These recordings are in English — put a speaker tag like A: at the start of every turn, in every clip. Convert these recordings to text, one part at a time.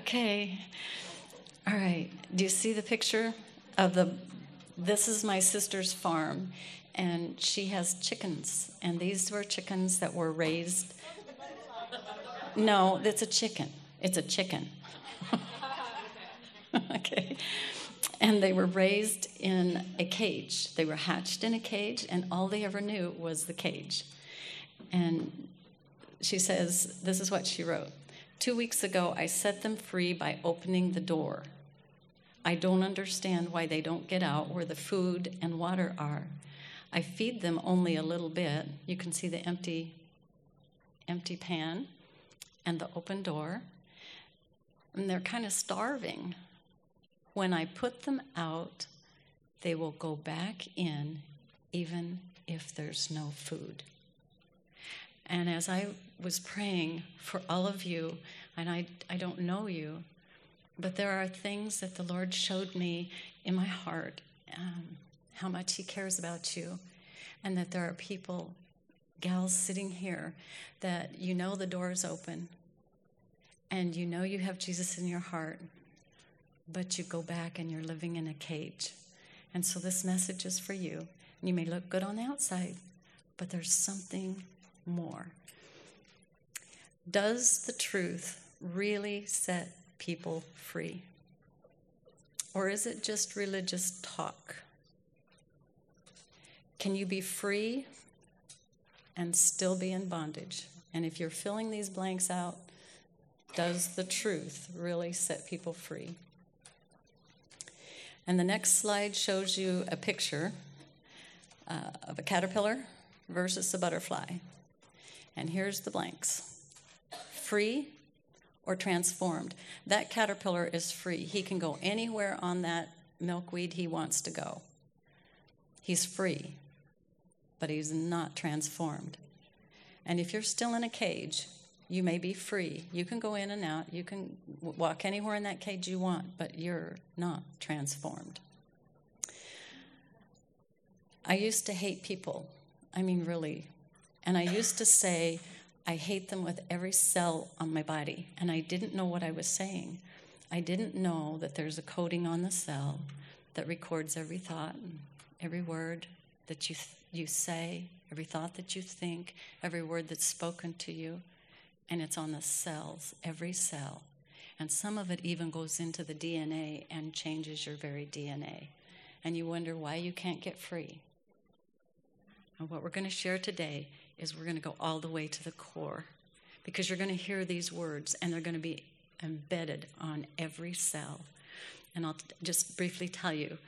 A: Okay. All right. Do you see the picture of the? This is my sister's farm, and she has chickens. And these were chickens that were raised. No, it's a chicken. It's a chicken. okay. And they were raised in a cage. They were hatched in a cage, and all they ever knew was the cage. And she says, This is what she wrote Two weeks ago, I set them free by opening the door. I don't understand why they don't get out where the food and water are. I feed them only a little bit. You can see the empty empty pan and the open door. And they're kind of starving. When I put them out, they will go back in even if there's no food. And as I was praying for all of you, and I, I don't know you, but there are things that the Lord showed me in my heart um, how much He cares about you, and that there are people, gals sitting here, that you know the door is open, and you know you have Jesus in your heart, but you go back and you're living in a cage. And so this message is for you. You may look good on the outside, but there's something more. Does the truth really set people free? Or is it just religious talk? Can you be free and still be in bondage? And if you're filling these blanks out, does the truth really set people free? And the next slide shows you a picture uh, of a caterpillar versus a butterfly. And here's the blanks free or transformed. That caterpillar is free. He can go anywhere on that milkweed he wants to go. He's free, but he's not transformed. And if you're still in a cage, you may be free. You can go in and out. You can walk anywhere in that cage you want, but you're not transformed. I used to hate people. I mean, really. And I used to say, I hate them with every cell on my body. And I didn't know what I was saying. I didn't know that there's a coding on the cell that records every thought, every word that you, th- you say, every thought that you think, every word that's spoken to you. And it's on the cells, every cell. And some of it even goes into the DNA and changes your very DNA. And you wonder why you can't get free. And what we're going to share today is we're going to go all the way to the core because you're going to hear these words and they're going to be embedded on every cell. And I'll just briefly tell you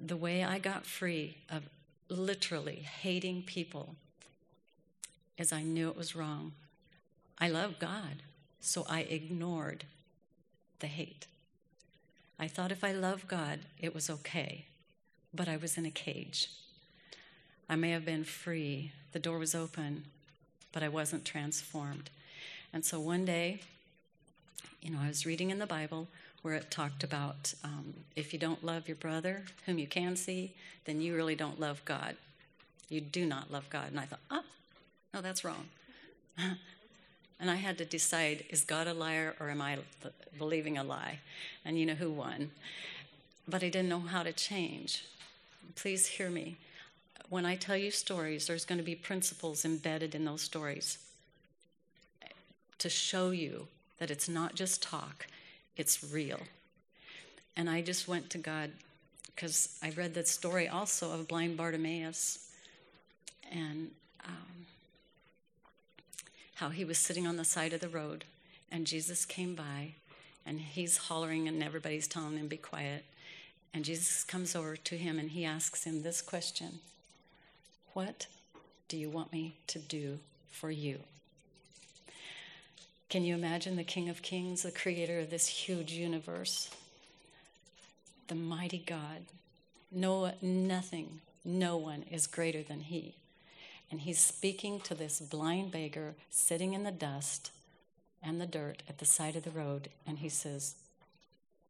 A: the way I got free of literally hating people is I knew it was wrong. I love God, so I ignored the hate. I thought if I love God, it was okay, but I was in a cage. I may have been free, the door was open, but I wasn't transformed. And so one day, you know, I was reading in the Bible where it talked about um, if you don't love your brother, whom you can see, then you really don't love God. You do not love God. And I thought, oh, no, that's wrong. and I had to decide is God a liar or am I believing a lie? And you know who won. But I didn't know how to change. Please hear me when I tell you stories, there's going to be principles embedded in those stories to show you that it's not just talk, it's real. And I just went to God because I read that story also of blind Bartimaeus and um, how he was sitting on the side of the road and Jesus came by and he's hollering and everybody's telling him, be quiet. And Jesus comes over to him and he asks him this question what do you want me to do for you? Can you imagine the King of Kings, the creator of this huge universe, the mighty God? No, nothing, no one is greater than he. And he's speaking to this blind beggar sitting in the dust and the dirt at the side of the road, and he says,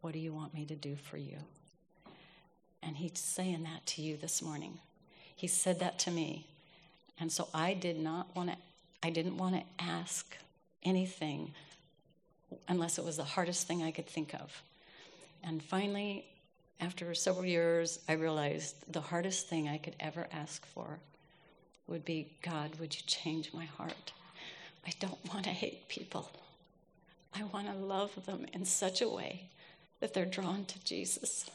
A: What do you want me to do for you? And he's saying that to you this morning. He said that to me. And so I did not want to, I didn't want to ask anything unless it was the hardest thing I could think of. And finally, after several years, I realized the hardest thing I could ever ask for would be God, would you change my heart? I don't want to hate people. I want to love them in such a way that they're drawn to Jesus.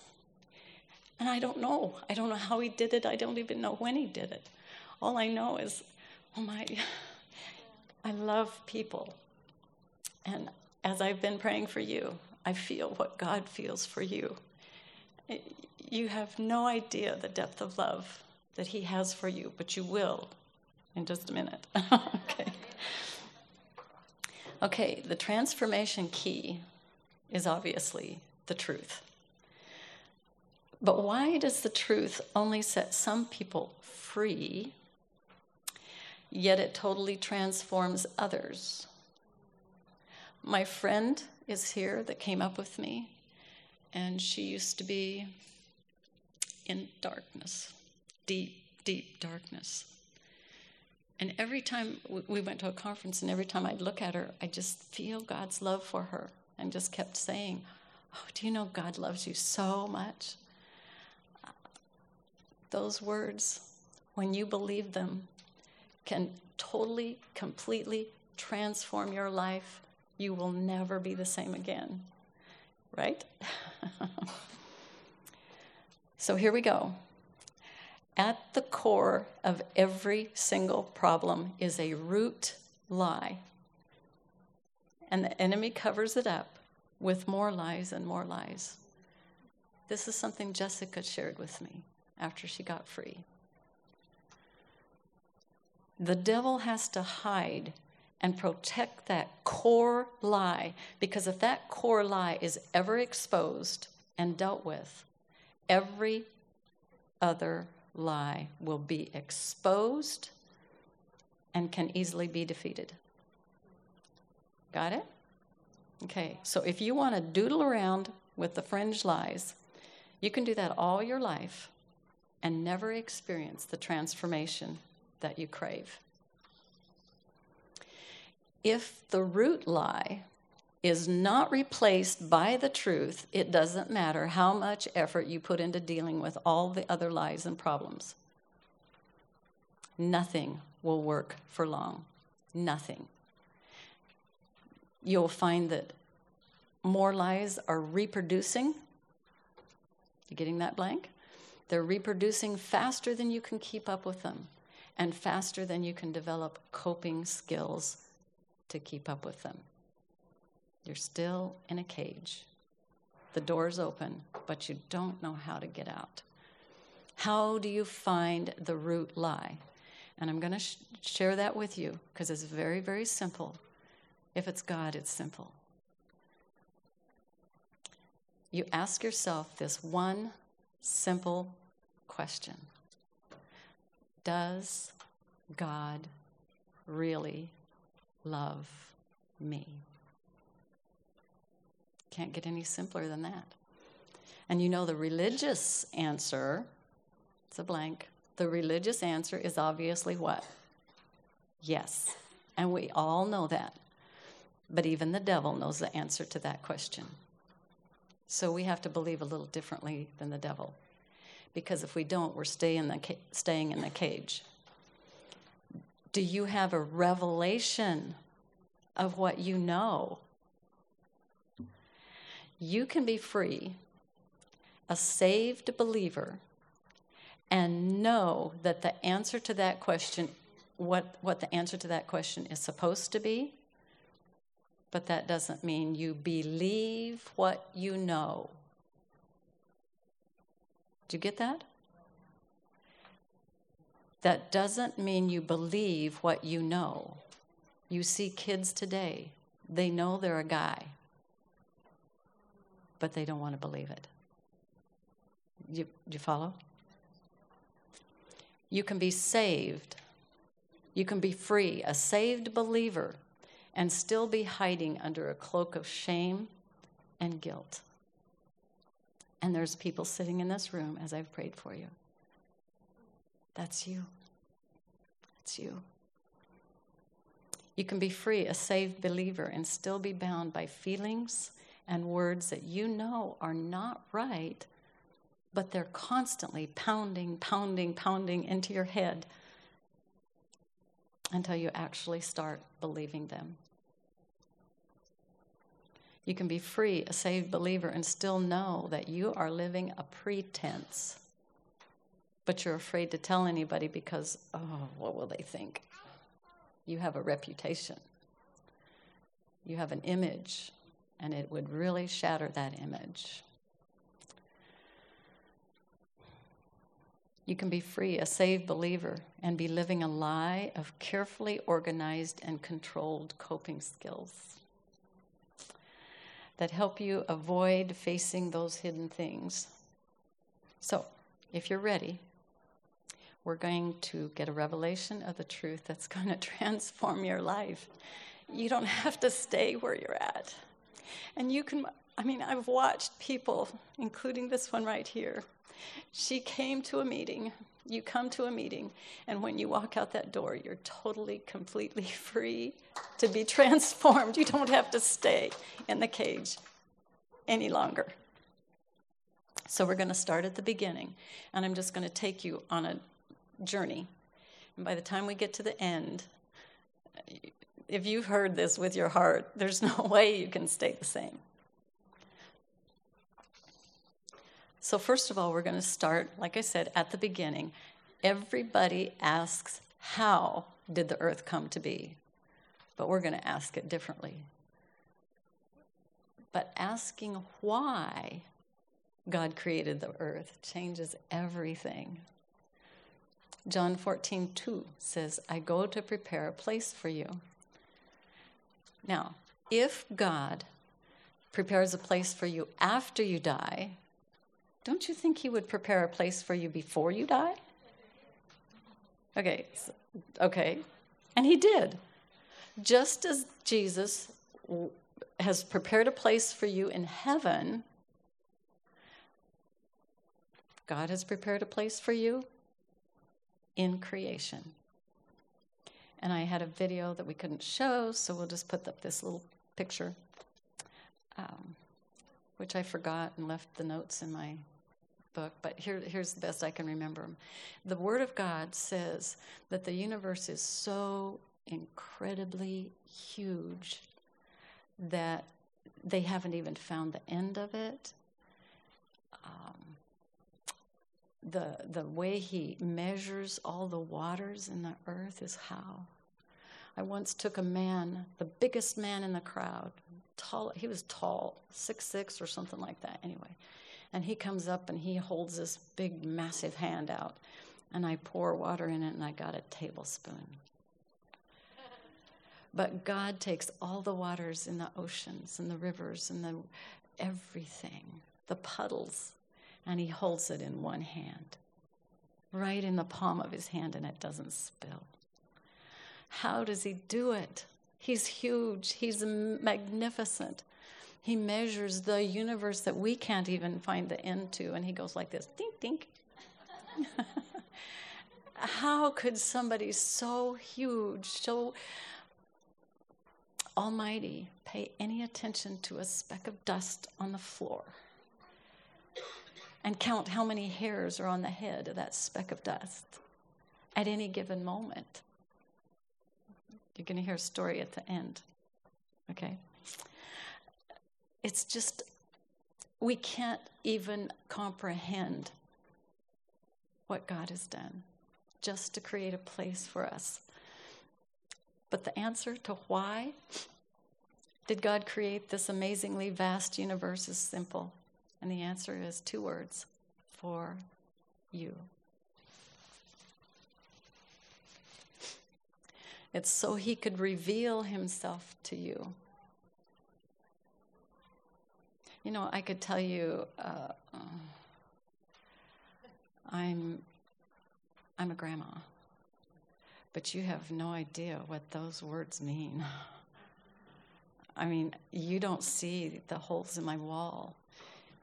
A: And I don't know. I don't know how he did it. I don't even know when he did it. All I know is, oh my, I love people. And as I've been praying for you, I feel what God feels for you. You have no idea the depth of love that He has for you, but you will in just a minute. okay. Okay, the transformation key is obviously the truth. But why does the truth only set some people free, yet it totally transforms others? My friend is here that came up with me, and she used to be in darkness, deep, deep darkness. And every time we went to a conference, and every time I'd look at her, I just feel God's love for her and just kept saying, Oh, do you know God loves you so much? Those words, when you believe them, can totally, completely transform your life you will never be the same again. Right? so here we go. At the core of every single problem is a root lie. And the enemy covers it up with more lies and more lies. This is something Jessica shared with me after she got free. The devil has to hide and protect that core lie. Because if that core lie is ever exposed and dealt with, every other lie will be exposed and can easily be defeated. Got it? Okay, so if you want to doodle around with the fringe lies, you can do that all your life and never experience the transformation that you crave if the root lie is not replaced by the truth, it doesn't matter how much effort you put into dealing with all the other lies and problems. Nothing will work for long. Nothing. You'll find that more lies are reproducing. You getting that blank? They're reproducing faster than you can keep up with them and faster than you can develop coping skills to keep up with them. You're still in a cage. The door's open, but you don't know how to get out. How do you find the root lie? And I'm going to sh- share that with you because it's very, very simple. If it's God, it's simple. You ask yourself this one simple question Does God really love me. Can't get any simpler than that. And you know, the religious answer, it's a blank. The religious answer is obviously what? Yes. And we all know that. But even the devil knows the answer to that question. So we have to believe a little differently than the devil. Because if we don't, we're stay in the ca- staying in the cage. Do you have a revelation of what you know? You can be free, a saved believer, and know that the answer to that question, what, what the answer to that question is supposed to be, but that doesn't mean you believe what you know. Do you get that? that doesn't mean you believe what you know. You see kids today, they know they're a guy, but they don't want to believe it. You, you follow? You can be saved. You can be free, a saved believer, and still be hiding under a cloak of shame and guilt. And there's people sitting in this room as I've prayed for you. That's you. That's you. You can be free, a saved believer, and still be bound by feelings and words that you know are not right, but they're constantly pounding, pounding, pounding into your head until you actually start believing them. You can be free, a saved believer, and still know that you are living a pretense. But you're afraid to tell anybody because, oh, what will they think? You have a reputation, you have an image, and it would really shatter that image. You can be free, a saved believer, and be living a lie of carefully organized and controlled coping skills that help you avoid facing those hidden things. So, if you're ready, we're going to get a revelation of the truth that's going to transform your life. You don't have to stay where you're at. And you can, I mean, I've watched people, including this one right here. She came to a meeting. You come to a meeting, and when you walk out that door, you're totally, completely free to be transformed. You don't have to stay in the cage any longer. So, we're going to start at the beginning, and I'm just going to take you on a journey. And by the time we get to the end, if you've heard this with your heart, there's no way you can stay the same. So, first of all, we're going to start, like I said, at the beginning. Everybody asks, How did the earth come to be? But we're going to ask it differently. But asking why God created the earth changes everything. John 14, 2 says, I go to prepare a place for you. Now, if God prepares a place for you after you die, don't you think He would prepare a place for you before you die? Okay, so, okay. And He did. Just as Jesus has prepared a place for you in heaven, God has prepared a place for you in creation. And I had a video that we couldn't show, so we'll just put up this little picture, um, which I forgot and left the notes in my book, but here, here's the best I can remember them. The Word of God says that the universe is so incredibly huge that they haven't even found the end of it. Um, the the way he measures all the waters in the earth is how. I once took a man, the biggest man in the crowd, tall. He was tall, six six or something like that. Anyway, and he comes up and he holds this big, massive hand out, and I pour water in it, and I got a tablespoon. But God takes all the waters in the oceans and the rivers and the everything, the puddles, and he holds it in one hand, right in the palm of his hand, and it doesn't spill. How does he do it? He's huge, he's magnificent. He measures the universe that we can't even find the end to, and he goes like this dink, dink. How could somebody so huge, so almighty, pay any attention to a speck of dust on the floor? and count how many hairs are on the head of that speck of dust at any given moment. You're going to hear a story at the end. Okay? It's just, we can't even comprehend what God has done just to create a place for us. But the answer to why did God create this amazingly vast universe is simple. And the answer is two words for you. It's so he could reveal himself to you. You know, I could tell you, uh, I'm, I'm a grandma, but you have no idea what those words mean. I mean, you don't see the holes in my wall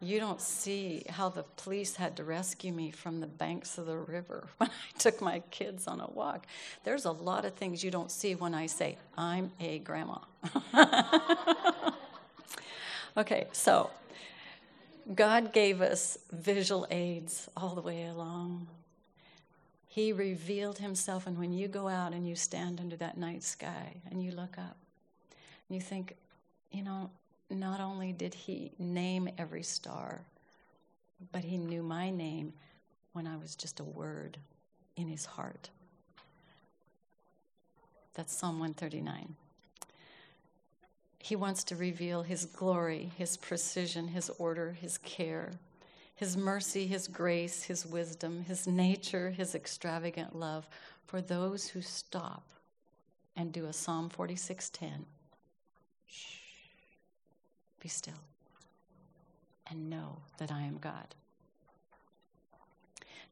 A: You don't see how the police had to rescue me from the banks of the river when I took my kids on a walk. There's a lot of things you don't see when I say, I'm a grandma. okay, so God gave us visual aids all the way along. He revealed himself, and when you go out and you stand under that night sky and you look up, you think, you know, not only did he name every star, but he knew my name when I was just a word in his heart. That's Psalm 139. He wants to reveal his glory, his precision, his order, his care, his mercy, his grace, his wisdom, his nature, his extravagant love for those who stop and do a Psalm 46:10. Shh. Be still and know that I am God.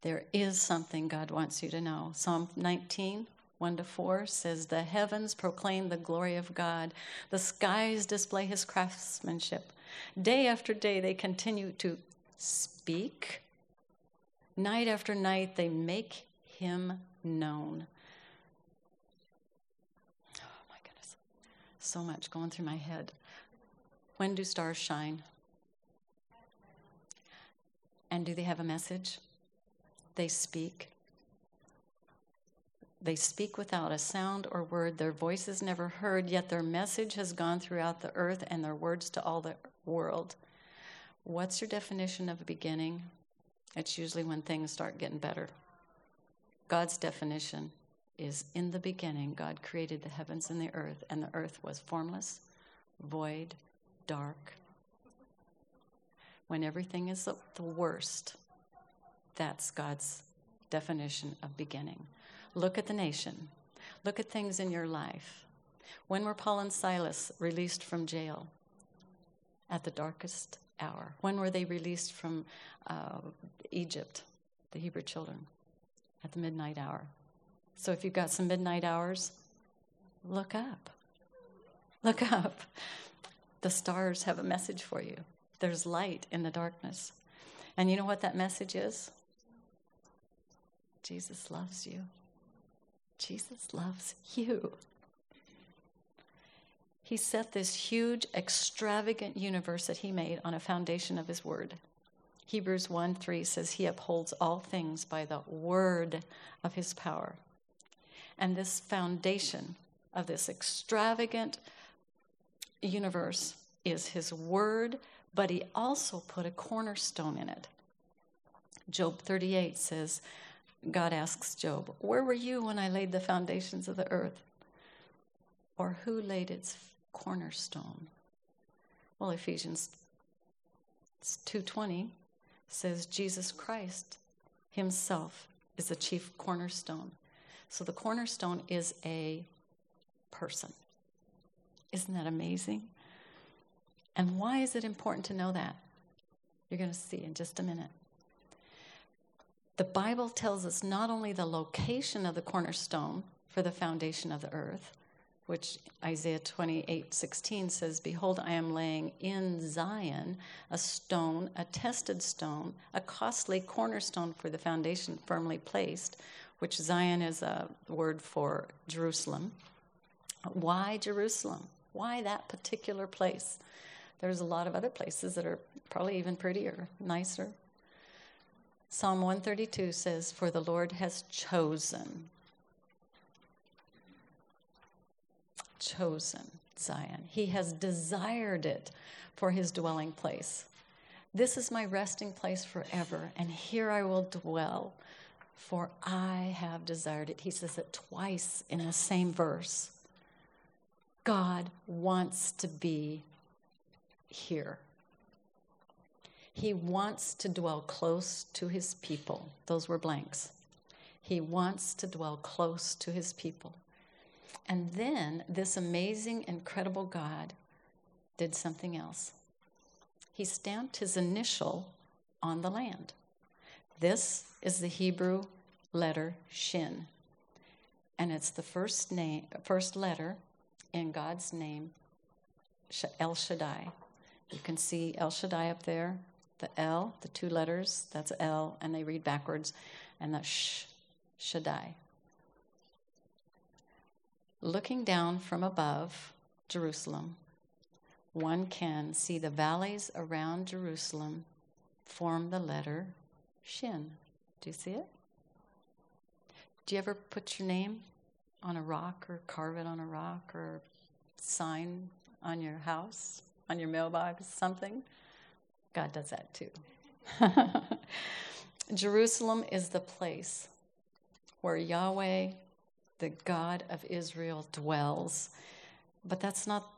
A: There is something God wants you to know. Psalm 19, 1 to 4 says, The heavens proclaim the glory of God, the skies display his craftsmanship. Day after day, they continue to speak. Night after night, they make him known. Oh my goodness. So much going through my head. When do stars shine? And do they have a message? They speak. They speak without a sound or word. Their voice is never heard, yet their message has gone throughout the earth and their words to all the world. What's your definition of a beginning? It's usually when things start getting better. God's definition is in the beginning, God created the heavens and the earth, and the earth was formless, void, dark. When everything is the worst, that's God's definition of beginning. Look at the nation. Look at things in your life. When were Paul and Silas released from jail? At the darkest hour. When were they released from uh, Egypt, the Hebrew children? At the midnight hour. So if you've got some midnight hours, look up. Look up. The stars have a message for you. There's light in the darkness. And you know what that message is? Jesus loves you. Jesus loves you. He set this huge, extravagant universe that He made on a foundation of His Word. Hebrews 1 3 says, He upholds all things by the word of His power. And this foundation of this extravagant universe is His Word, but He also put a cornerstone in it. Job 38 says, God asks Job, Where were you when I laid the foundations of the earth? Or who laid its cornerstone? Well, Ephesians 2:20 says Jesus Christ himself is the chief cornerstone. So the cornerstone is a person. Isn't that amazing? And why is it important to know that? You're going to see in just a minute the Bible tells us not only the location of the cornerstone for the foundation of the earth, which Isaiah 28 16 says, Behold, I am laying in Zion a stone, a tested stone, a costly cornerstone for the foundation firmly placed, which Zion is a word for Jerusalem. Why Jerusalem? Why that particular place? There's a lot of other places that are probably even prettier, nicer. Psalm 132 says, For the Lord has chosen, chosen Zion. He has desired it for his dwelling place. This is my resting place forever, and here I will dwell, for I have desired it. He says it twice in the same verse. God wants to be here. He wants to dwell close to his people. Those were blanks. He wants to dwell close to his people. And then this amazing, incredible God did something else. He stamped his initial on the land. This is the Hebrew letter Shin. And it's the first name first letter in God's name El Shaddai. You can see El Shaddai up there The L, the two letters, that's L, and they read backwards, and the Sh, Shaddai. Looking down from above Jerusalem, one can see the valleys around Jerusalem form the letter Shin. Do you see it? Do you ever put your name on a rock or carve it on a rock or sign on your house, on your mailbox, something? God does that too. Jerusalem is the place where Yahweh, the God of Israel, dwells. But that's not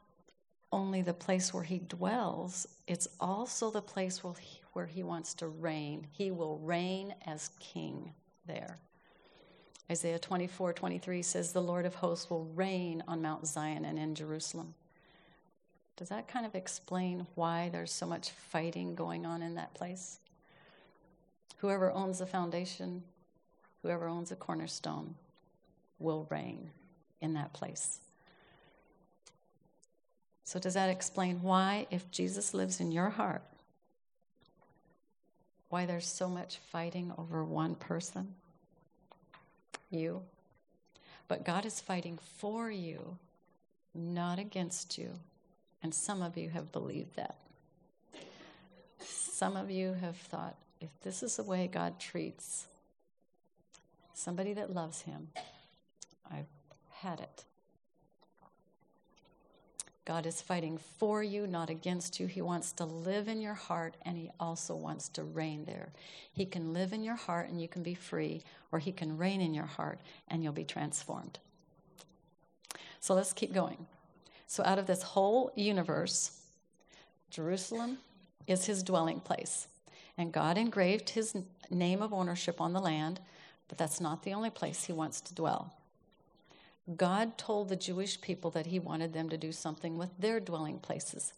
A: only the place where he dwells, it's also the place where he, where he wants to reign. He will reign as king there. Isaiah 24, 23 says, The Lord of hosts will reign on Mount Zion and in Jerusalem. Does that kind of explain why there's so much fighting going on in that place? Whoever owns the foundation, whoever owns the cornerstone, will reign in that place. So, does that explain why, if Jesus lives in your heart, why there's so much fighting over one person? You. But God is fighting for you, not against you. And some of you have believed that. Some of you have thought, if this is the way God treats somebody that loves Him, I've had it. God is fighting for you, not against you. He wants to live in your heart and He also wants to reign there. He can live in your heart and you can be free, or He can reign in your heart and you'll be transformed. So let's keep going. So, out of this whole universe, Jerusalem is His dwelling place. And God engraved His name of ownership on the land, but that's not the only place He wants to dwell. God told the Jewish people that he wanted them to do something with their dwelling places.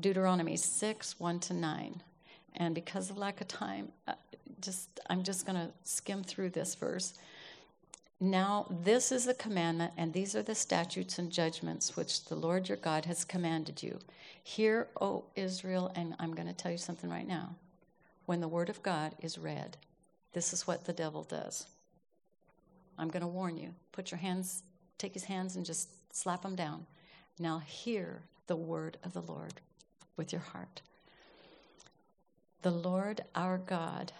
A: Deuteronomy 6, 1 to 9. And because of lack of time, uh, just I'm just going to skim through this verse. Now, this is the commandment, and these are the statutes and judgments which the Lord your God has commanded you. Hear, O Israel, and I'm going to tell you something right now. When the word of God is read, this is what the devil does. I'm going to warn you. Put your hands, take his hands and just slap them down. Now hear the word of the Lord with your heart. The Lord our God,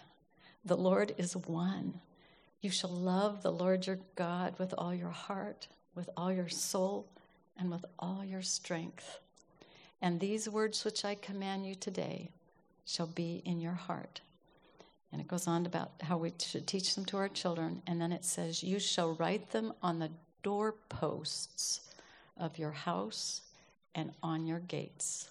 A: the Lord is one. You shall love the Lord your God with all your heart, with all your soul, and with all your strength. And these words which I command you today shall be in your heart. And it goes on about how we should teach them to our children. And then it says, You shall write them on the doorposts of your house and on your gates.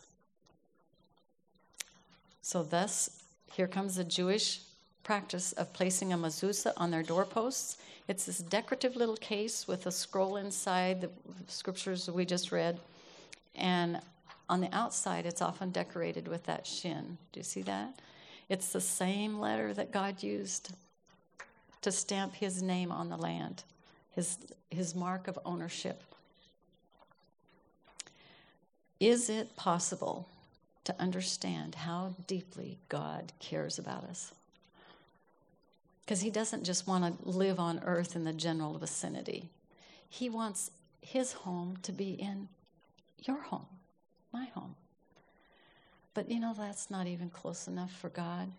A: So, thus, here comes the Jewish practice of placing a mezuzah on their doorposts. It's this decorative little case with a scroll inside, the scriptures we just read. And on the outside, it's often decorated with that shin. Do you see that? It's the same letter that God used to stamp his name on the land, his, his mark of ownership. Is it possible to understand how deeply God cares about us? Because he doesn't just want to live on earth in the general vicinity, he wants his home to be in your home, my home. But you know, that's not even close enough for God.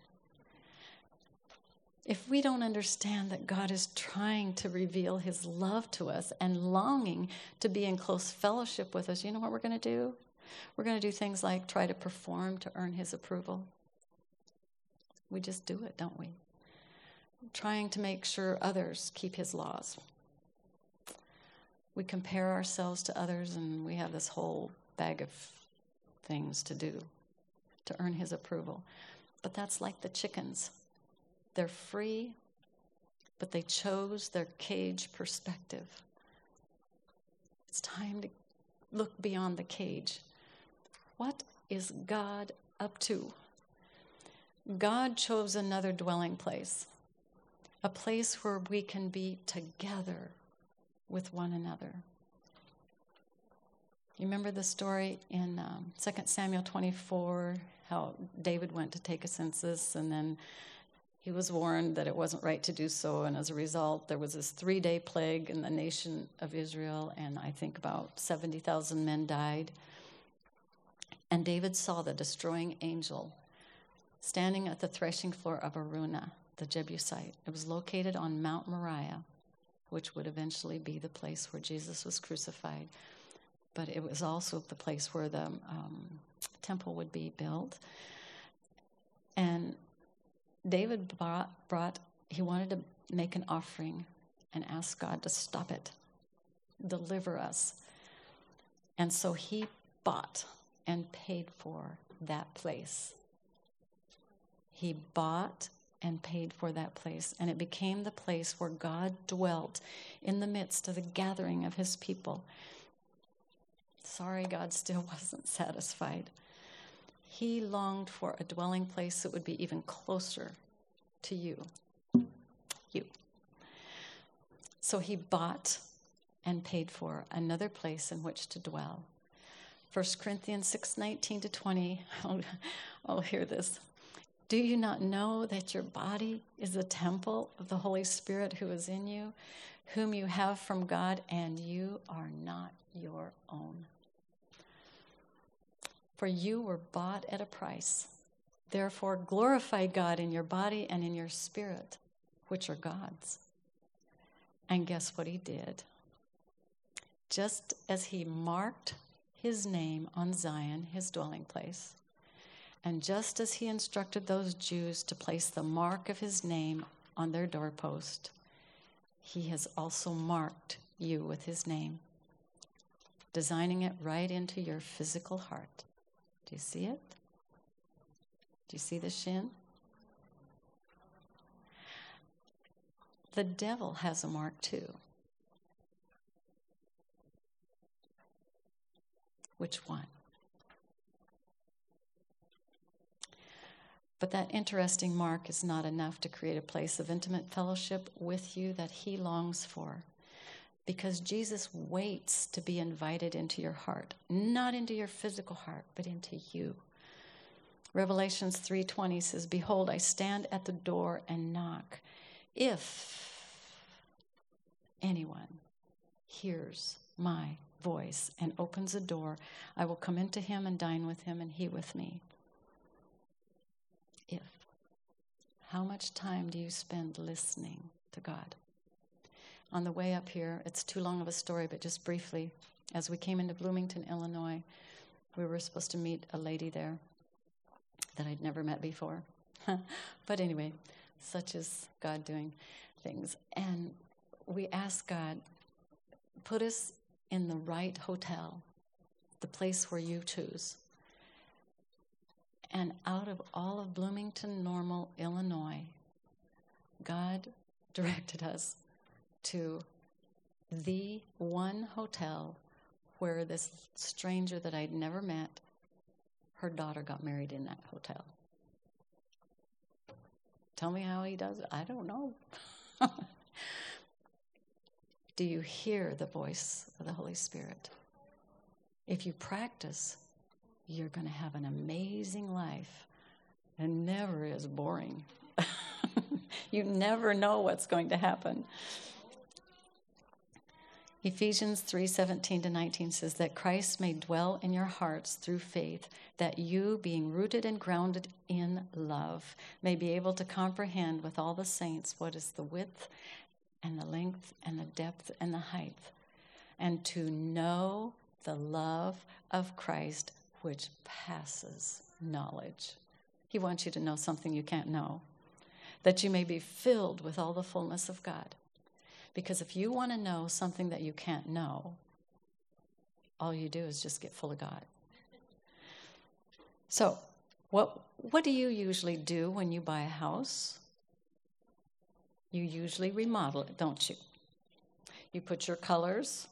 A: If we don't understand that God is trying to reveal his love to us and longing to be in close fellowship with us, you know what we're going to do? We're going to do things like try to perform to earn his approval. We just do it, don't we? Trying to make sure others keep his laws. We compare ourselves to others and we have this whole bag of things to do to earn his approval. But that's like the chickens. They're free, but they chose their cage perspective. It's time to look beyond the cage. What is God up to? God chose another dwelling place, a place where we can be together with one another. You remember the story in um, 2 Samuel 24 how David went to take a census and then he was warned that it wasn't right to do so, and as a result, there was this three day plague in the nation of Israel, and I think about 70,000 men died. And David saw the destroying angel standing at the threshing floor of Araunah, the Jebusite. It was located on Mount Moriah, which would eventually be the place where Jesus was crucified. But it was also the place where the um, temple would be built. And David brought, brought, he wanted to make an offering and ask God to stop it, deliver us. And so he bought and paid for that place. He bought and paid for that place, and it became the place where God dwelt in the midst of the gathering of his people. Sorry, God still wasn't satisfied. He longed for a dwelling place that would be even closer to you. You. So he bought and paid for another place in which to dwell. 1 Corinthians 6 19 to 20. I'll, I'll oh, oh, hear this. Do you not know that your body is the temple of the Holy Spirit who is in you, whom you have from God, and you are not your own? For you were bought at a price. Therefore, glorify God in your body and in your spirit, which are God's. And guess what he did? Just as he marked his name on Zion, his dwelling place, and just as he instructed those Jews to place the mark of his name on their doorpost, he has also marked you with his name, designing it right into your physical heart. Do you see it? Do you see the shin? The devil has a mark too. Which one? But that interesting mark is not enough to create a place of intimate fellowship with you that he longs for because Jesus waits to be invited into your heart, not into your physical heart, but into you. Revelations 3:20 says, "Behold, I stand at the door and knock. If anyone hears my voice and opens a door, I will come into him and dine with him and he with me." If how much time do you spend listening to God? on the way up here, it's too long of a story, but just briefly, as we came into Bloomington, Illinois, we were supposed to meet a lady there that I'd never met before. but anyway, such is God doing things. And we asked God, put us in the right hotel, the place where you choose. And out of all of Bloomington, Normal, Illinois, God directed us to the one hotel where this stranger that I'd never met, her daughter got married in that hotel. Tell me how he does it. I don't know. Do you hear the voice of the Holy Spirit? If you practice, you're going to have an amazing life and never is boring. you never know what's going to happen. Ephesians 3:17 to 19 says that Christ may dwell in your hearts through faith, that you being rooted and grounded in love may be able to comprehend with all the saints what is the width and the length and the depth and the height, and to know the love of Christ which passes knowledge. He wants you to know something you can't know, that you may be filled with all the fullness of God. Because if you want to know something that you can't know, all you do is just get full of God. So, what, what do you usually do when you buy a house? You usually remodel it, don't you? You put your colors,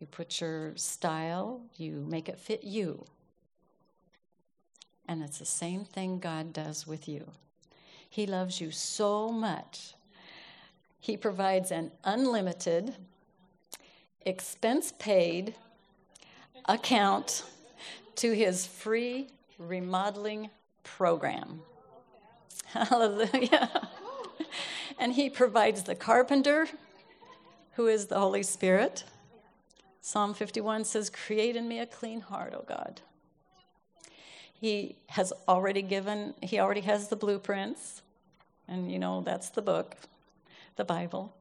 A: you put your style, you make it fit you. And it's the same thing God does with you. He loves you so much he provides an unlimited, expense paid, account to his free remodeling program. Hallelujah. and he provides the carpenter, who is the Holy Spirit. Psalm 51 says, Create in me a clean heart, O God. He has already given, he already has the blueprints, and you know, that's the book, the Bible.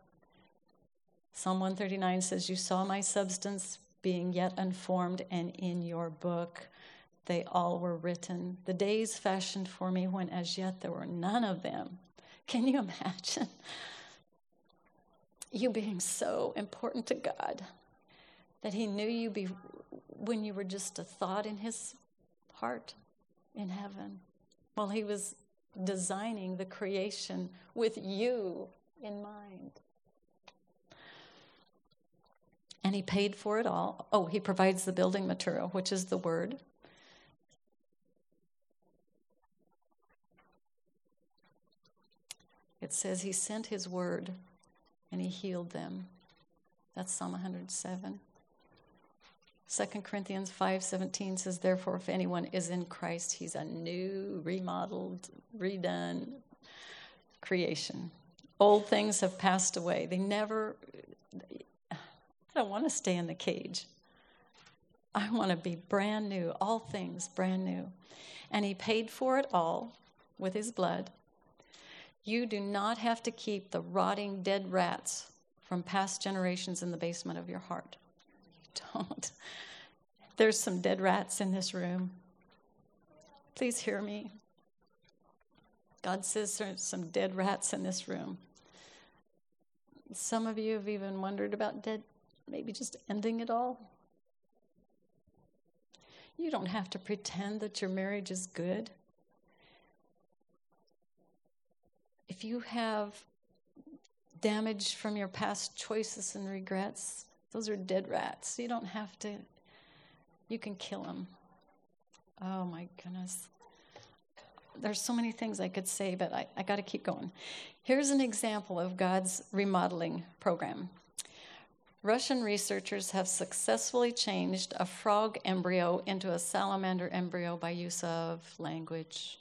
A: Psalm 139 says, You saw my substance being yet unformed, and in your book they all were written. The days fashioned for me when as yet there were none of them. Can you imagine? You being so important to God that He knew you be when you were just a thought in His heart in mm-hmm. heaven. while He was designing the creation with you in mind. And He paid for it all. Oh, He provides the building material, which is the Word. It says He sent His Word and He healed them. That's Psalm 107. 2 Corinthians 5:17 says therefore if anyone is in Christ he's a new remodeled redone creation. Old things have passed away. They never I don't want to stay in the cage. I want to be brand new, all things brand new. And he paid for it all with his blood. You do not have to keep the rotting dead rats from past generations in the basement of your heart don't. There's some dead rats in this room. Please hear me. God says there's some dead rats in this room. Some of you have even wondered about dead, maybe just ending it all. You don't have to pretend that your marriage is good. If you have damage from your past choices and regrets, those are dead rats. You don't have to, you can kill them. Oh my goodness. There's so many things I could say, but I, I got to keep going. Here's an example of God's remodeling program. Russian researchers have successfully changed a frog embryo into a salamander embryo by use of language.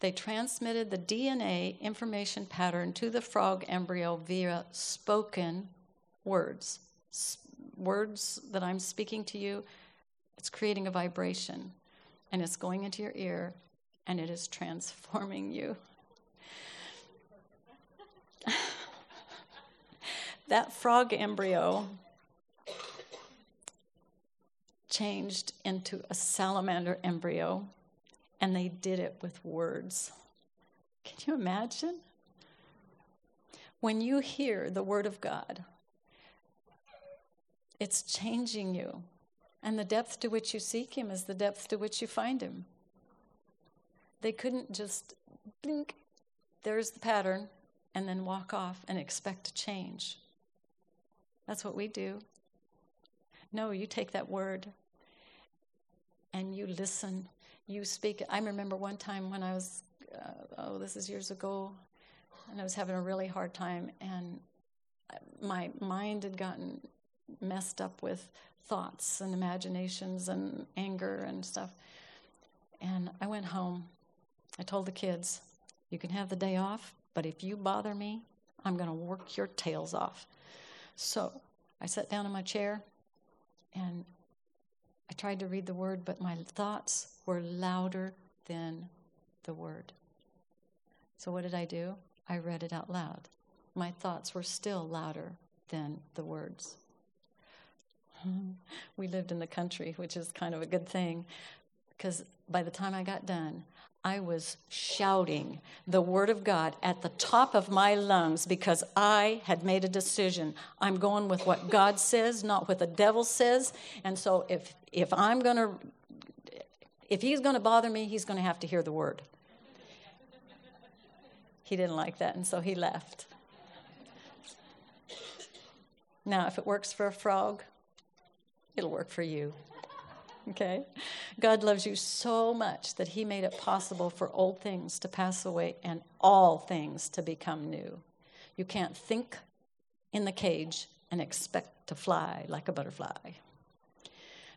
A: They transmitted the DNA information pattern to the frog embryo via spoken words. Words that I'm speaking to you, it's creating a vibration and it's going into your ear and it is transforming you. that frog embryo changed into a salamander embryo, and they did it with words. Can you imagine? When you hear the word of God, it's changing you. And the depth to which you seek Him is the depth to which you find Him. They couldn't just blink, there's the pattern, and then walk off and expect to change. That's what we do. No, you take that word and you listen. You speak. I remember one time when I was, uh, oh, this is years ago, and I was having a really hard time, and my mind had gotten messed up with thoughts and imaginations and anger and stuff. And I went home. I told the kids, You can have the day off, but if you bother me, I'm going to work your tails off. So I sat down in my chair and I tried to read the word, but my thoughts were louder than the word. So what did I do? I read it out loud. My thoughts were still louder than the words. we lived in the country, which is kind of a good thing, because by the time I got done, I was shouting the word of God at the top of my lungs because I had made a decision. I'm going with what God says, not what the devil says. And so if if I'm going to if he's going to bother me, he's going to have to hear the word. He didn't like that, and so he left. Now, if it works for a frog, it'll work for you. Okay? God loves you so much that He made it possible for old things to pass away and all things to become new. You can't think in the cage and expect to fly like a butterfly.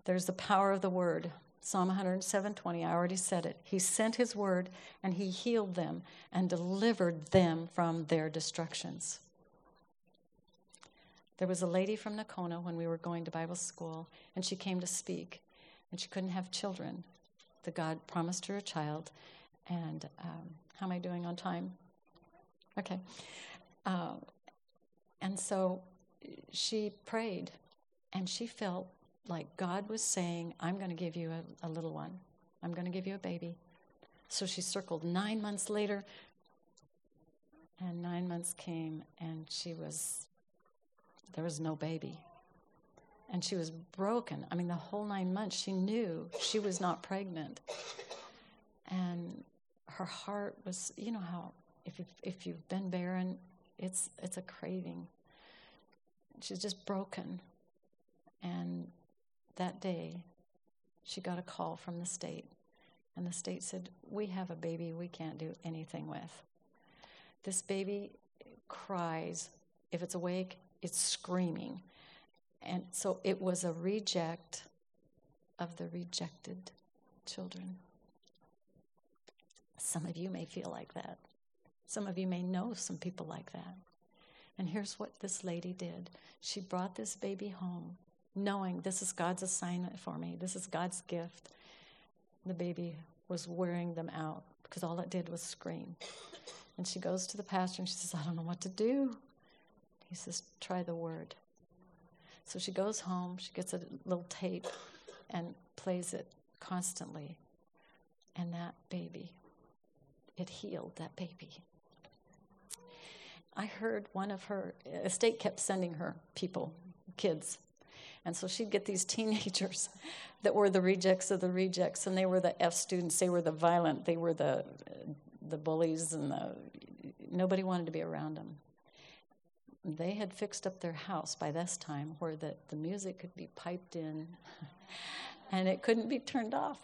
A: There's the power of the word. Psalm 107:20, I already said it. He sent his word and he healed them and delivered them from their destructions. There was a lady from Nakona when we were going to Bible school, and she came to speak, and she couldn't have children. The God promised her a child, and um, how am I doing on time? Okay. Uh, and so she prayed, and she felt like God was saying, I'm going to give you a, a little one. I'm going to give you a baby. So she circled nine months later, and nine months came, and she was, there was no baby. And she was broken. I mean, the whole nine months, she knew she was not pregnant. And her heart was, you know how, if you've, if you've been barren, it's, it's a craving. She's just broken. And that day, she got a call from the state, and the state said, We have a baby we can't do anything with. This baby cries. If it's awake, it's screaming. And so it was a reject of the rejected children. Some of you may feel like that. Some of you may know some people like that. And here's what this lady did she brought this baby home knowing this is God's assignment for me, this is God's gift. The baby was wearing them out because all it did was scream. And she goes to the pastor and she says, I don't know what to do. He says, Try the word. So she goes home, she gets a little tape and plays it constantly. And that baby, it healed that baby. I heard one of her estate kept sending her people, kids, and so she'd get these teenagers that were the rejects of the rejects, and they were the F students, they were the violent, they were the, the bullies, and the, nobody wanted to be around them. They had fixed up their house by this time where the, the music could be piped in and it couldn't be turned off.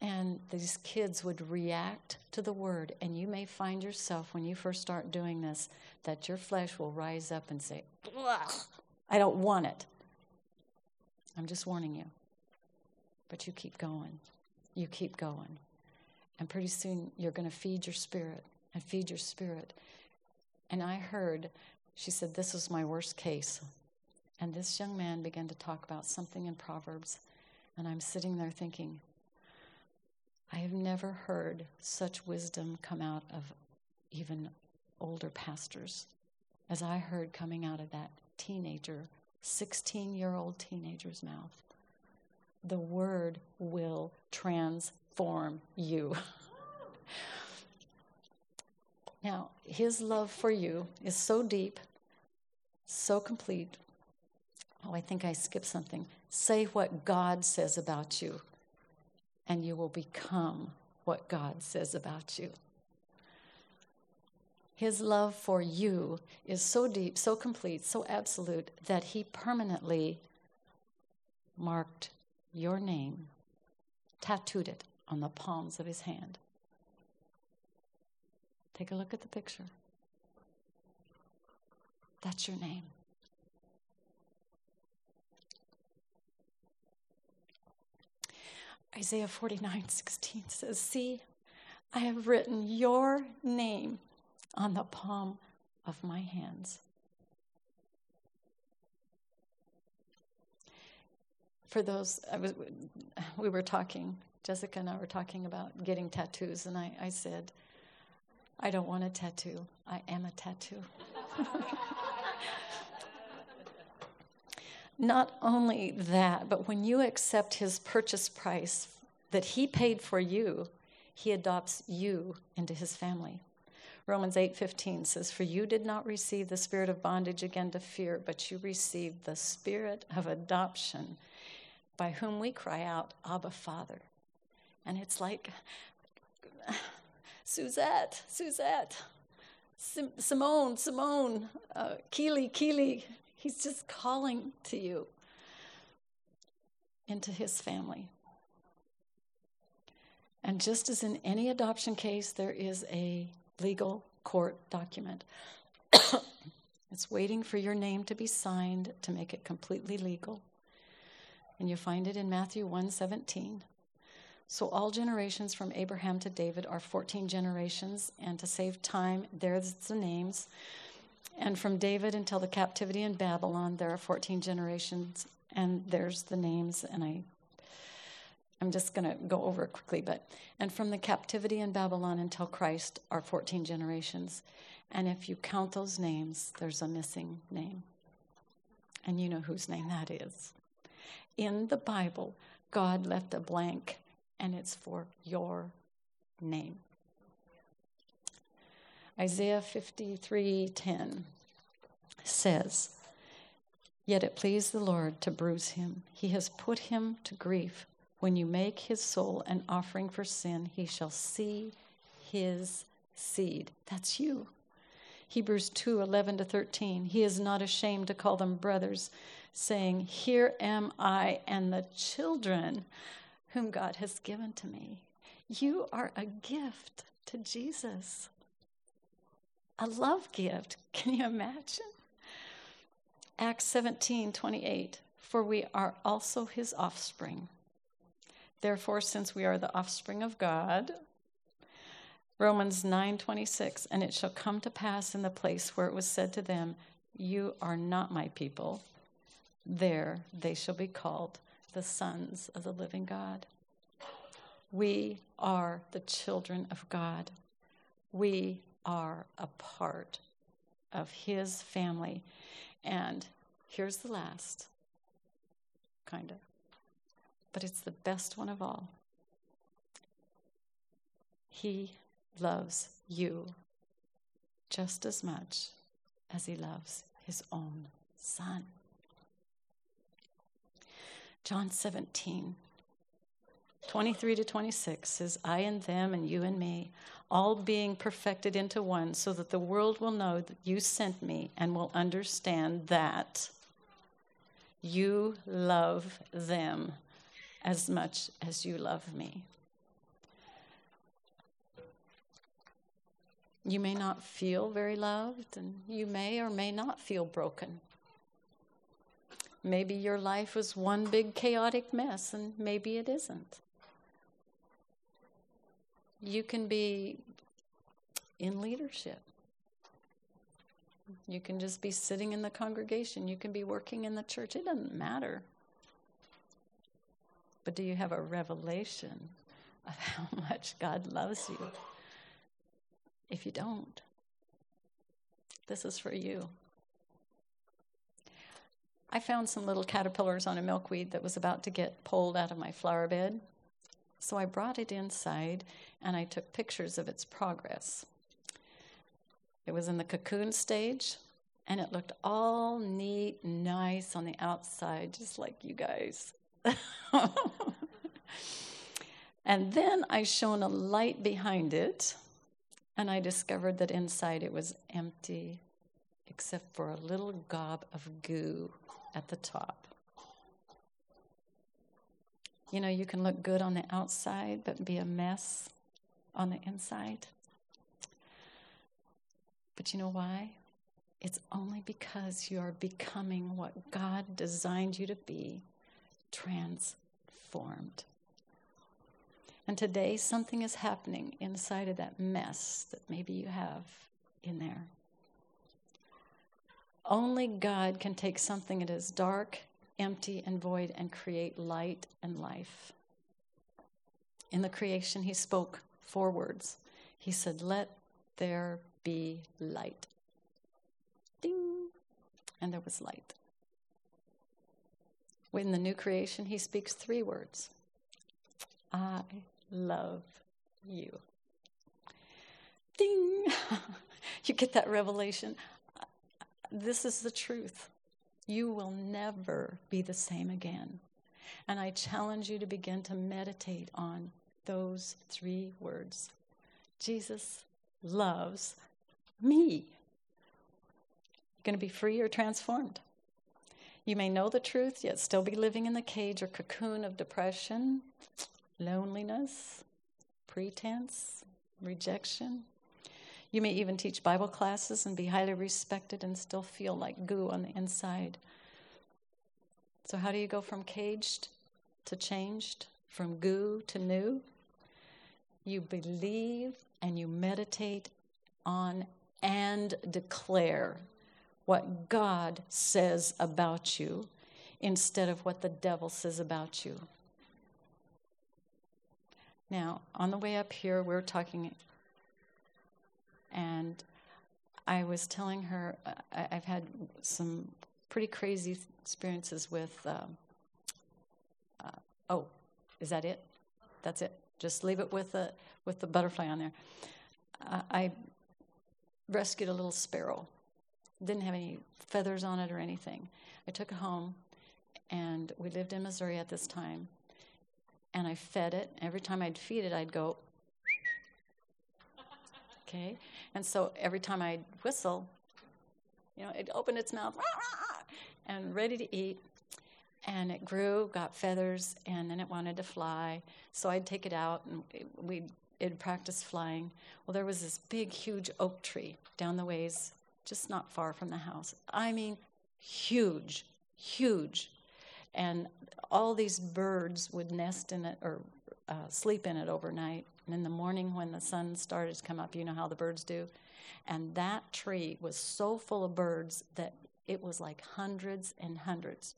A: And these kids would react to the word. And you may find yourself, when you first start doing this, that your flesh will rise up and say, I don't want it. I'm just warning you. But you keep going. You keep going. And pretty soon you're going to feed your spirit and feed your spirit. And I heard, she said, This was my worst case. And this young man began to talk about something in Proverbs. And I'm sitting there thinking, I have never heard such wisdom come out of even older pastors as I heard coming out of that teenager 16 year old teenager's mouth. The word will transform you. now, his love for you is so deep, so complete. Oh, I think I skipped something. Say what God says about you, and you will become what God says about you. His love for you is so deep, so complete, so absolute that He permanently marked your name, tattooed it on the palms of His hand. Take a look at the picture. That's your name. Isaiah 49 16 says, See, I have written your name on the palm of my hands. For those, I was, we were talking, Jessica and I were talking about getting tattoos, and I, I said, I don't want a tattoo. I am a tattoo. Not only that, but when you accept his purchase price that he paid for you, he adopts you into his family. Romans 8:15 says, "For you did not receive the spirit of bondage again to fear, but you received the spirit of adoption, by whom we cry out, Abba, Father." And it's like, Suzette, Suzette, Sim- Simone, Simone, uh, Keely, Keely. He's just calling to you into his family. And just as in any adoption case, there is a legal court document. it's waiting for your name to be signed to make it completely legal. And you find it in Matthew 1:17. So all generations from Abraham to David are 14 generations, and to save time, there's the names. And from David until the captivity in Babylon, there are 14 generations, and there's the names. And I, I'm just going to go over it quickly. But and from the captivity in Babylon until Christ are 14 generations. And if you count those names, there's a missing name. And you know whose name that is. In the Bible, God left a blank, and it's for your name. Isaiah 53:10 says, Yet it pleased the Lord to bruise him. He has put him to grief. When you make his soul an offering for sin, he shall see his seed. That's you. Hebrews 2 11 to 13. He is not ashamed to call them brothers, saying, Here am I and the children whom God has given to me. You are a gift to Jesus a love gift. Can you imagine? Acts 17 28. For we are also his offspring. Therefore, since we are the offspring of God, Romans 9:26 and it shall come to pass in the place where it was said to them you are not my people there they shall be called the sons of the living God we are the children of God we are a part of his family. And here's the last, kind of, but it's the best one of all. He loves you just as much as he loves his own son. John 17, 23 to 26 says, I and them and you and me, all being perfected into one, so that the world will know that you sent me and will understand that you love them as much as you love me. You may not feel very loved, and you may or may not feel broken. Maybe your life was one big chaotic mess, and maybe it isn't. You can be in leadership. You can just be sitting in the congregation. You can be working in the church. It doesn't matter. But do you have a revelation of how much God loves you? If you don't, this is for you. I found some little caterpillars on a milkweed that was about to get pulled out of my flower bed. So I brought it inside and I took pictures of its progress. It was in the cocoon stage and it looked all neat and nice on the outside, just like you guys. and then I shone a light behind it and I discovered that inside it was empty except for a little gob of goo at the top. You know, you can look good on the outside, but be a mess on the inside. But you know why? It's only because you are becoming what God designed you to be transformed. And today, something is happening inside of that mess that maybe you have in there. Only God can take something that is dark empty and void and create light and life. In the creation, he spoke four words. He said, Let there be light. Ding! And there was light. In the new creation, he speaks three words I love you. Ding! you get that revelation. This is the truth. You will never be the same again. And I challenge you to begin to meditate on those three words Jesus loves me. Going to be free or transformed. You may know the truth, yet still be living in the cage or cocoon of depression, loneliness, pretense, rejection, you may even teach Bible classes and be highly respected and still feel like goo on the inside. So, how do you go from caged to changed, from goo to new? You believe and you meditate on and declare what God says about you instead of what the devil says about you. Now, on the way up here, we are talking, and I was telling her I, have had some pretty crazy experiences with. Uh, uh, oh, is that it? That's it. Just leave it with the with the butterfly on there. Uh, I rescued a little sparrow. Didn't have any feathers on it or anything. I took it home, and we lived in Missouri at this time. And I fed it. Every time I'd feed it, I'd go. Okay, and so every time I'd whistle, you know, it opened its mouth and ready to eat. And it grew, got feathers, and then it wanted to fly. So I'd take it out, and we'd it'd practice flying. Well, there was this big, huge oak tree down the ways, just not far from the house. I mean, huge, huge. And all these birds would nest in it or uh, sleep in it overnight. And in the morning, when the sun started to come up, you know how the birds do. And that tree was so full of birds that it was like hundreds and hundreds.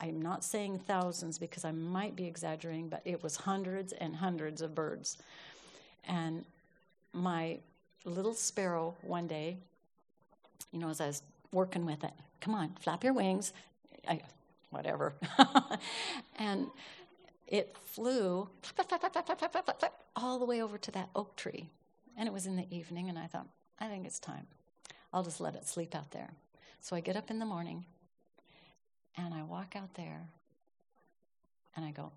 A: I'm not saying thousands because I might be exaggerating, but it was hundreds and hundreds of birds. And my little sparrow one day, you know, as I was working with it, come on, flap your wings, I, whatever. and it flew all the way over to that oak tree. And it was in the evening, and I thought, I think it's time. I'll just let it sleep out there. So I get up in the morning and I walk out there and I go,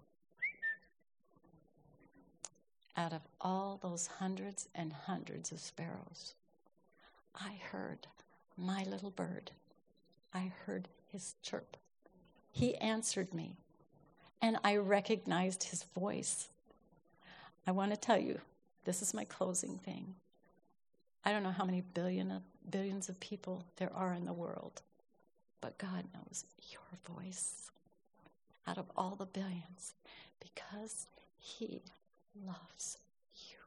A: out of all those hundreds and hundreds of sparrows, I heard my little bird. I heard his chirp. He answered me, and I recognized his voice. I want to tell you, this is my closing thing. I don't know how many billion of, billions of people there are in the world, but God knows your voice out of all the billions because He loves you.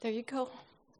A: There you go.